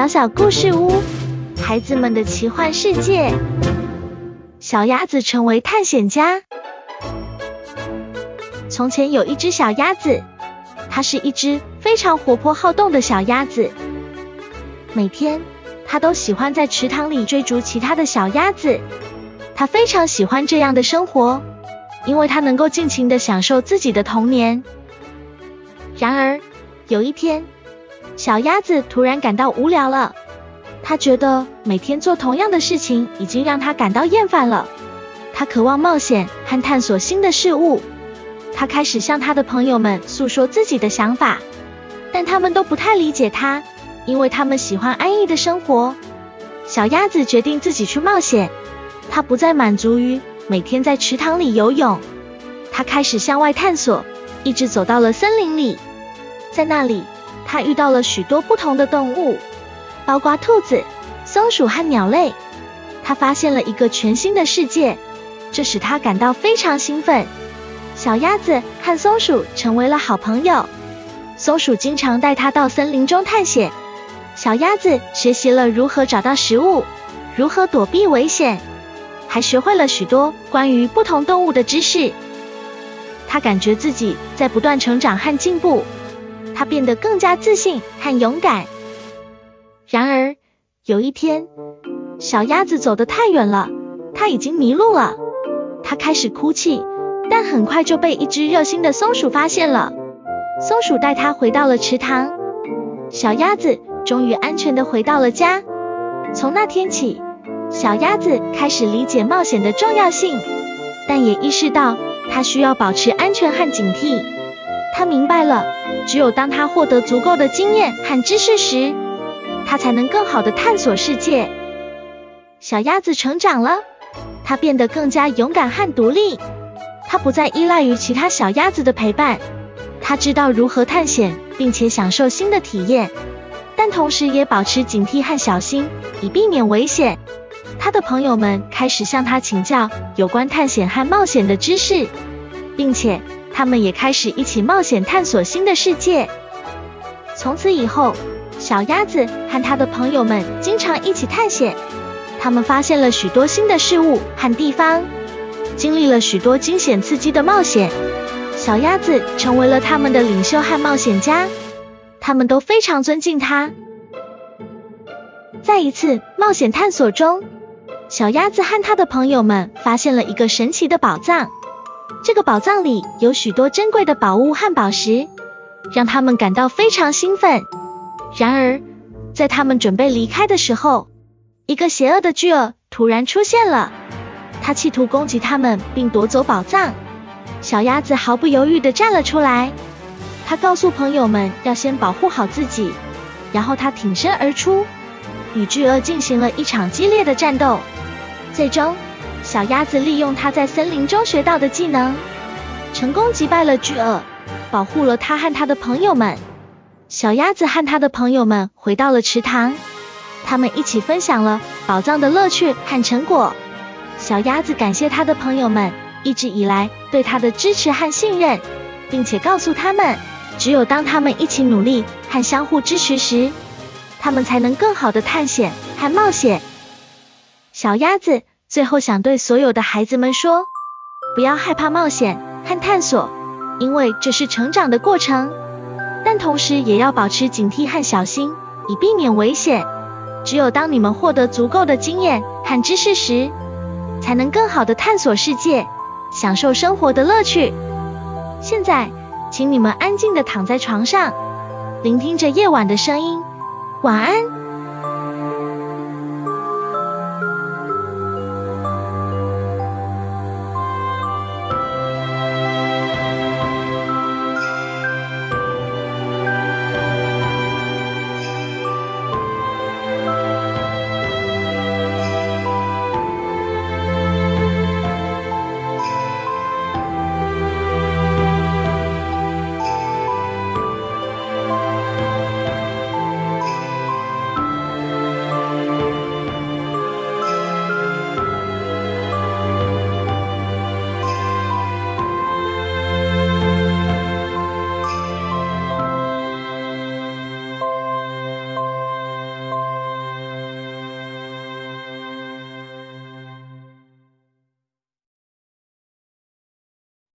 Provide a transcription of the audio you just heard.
小小故事屋，孩子们的奇幻世界。小鸭子成为探险家。从前有一只小鸭子，它是一只非常活泼好动的小鸭子。每天，它都喜欢在池塘里追逐其他的小鸭子。它非常喜欢这样的生活，因为它能够尽情的享受自己的童年。然而，有一天，小鸭子突然感到无聊了。它觉得每天做同样的事情已经让它感到厌烦了。它渴望冒险和探索新的事物。它开始向它的朋友们诉说自己的想法，但他们都不太理解它，因为他们喜欢安逸的生活。小鸭子决定自己去冒险。它不再满足于每天在池塘里游泳，它开始向外探索，一直走到了森林里。在那里，他遇到了许多不同的动物，包括兔子、松鼠和鸟类。他发现了一个全新的世界，这使他感到非常兴奋。小鸭子和松鼠成为了好朋友。松鼠经常带它到森林中探险。小鸭子学习了如何找到食物，如何躲避危险，还学会了许多关于不同动物的知识。他感觉自己在不断成长和进步。他变得更加自信和勇敢。然而，有一天，小鸭子走得太远了，它已经迷路了。它开始哭泣，但很快就被一只热心的松鼠发现了。松鼠带它回到了池塘。小鸭子终于安全的回到了家。从那天起，小鸭子开始理解冒险的重要性，但也意识到它需要保持安全和警惕。他明白了，只有当他获得足够的经验和知识时，他才能更好的探索世界。小鸭子成长了，它变得更加勇敢和独立。它不再依赖于其他小鸭子的陪伴，它知道如何探险，并且享受新的体验，但同时也保持警惕和小心，以避免危险。他的朋友们开始向他请教有关探险和冒险的知识，并且。他们也开始一起冒险探索新的世界。从此以后，小鸭子和他的朋友们经常一起探险。他们发现了许多新的事物和地方，经历了许多惊险刺激的冒险。小鸭子成为了他们的领袖和冒险家，他们都非常尊敬他。在一次冒险探索中，小鸭子和他的朋友们发现了一个神奇的宝藏。这个宝藏里有许多珍贵的宝物和宝石，让他们感到非常兴奋。然而，在他们准备离开的时候，一个邪恶的巨鳄突然出现了，他企图攻击他们并夺走宝藏。小鸭子毫不犹豫地站了出来，他告诉朋友们要先保护好自己，然后他挺身而出，与巨鳄进行了一场激烈的战斗，最终。小鸭子利用它在森林中学到的技能，成功击败了巨鳄，保护了它和它的朋友们。小鸭子和它的朋友们回到了池塘，他们一起分享了宝藏的乐趣和成果。小鸭子感谢它的朋友们一直以来对它的支持和信任，并且告诉他们，只有当他们一起努力和相互支持时，他们才能更好的探险和冒险。小鸭子。最后想对所有的孩子们说，不要害怕冒险和探索，因为这是成长的过程。但同时也要保持警惕和小心，以避免危险。只有当你们获得足够的经验和知识时，才能更好的探索世界，享受生活的乐趣。现在，请你们安静的躺在床上，聆听着夜晚的声音。晚安。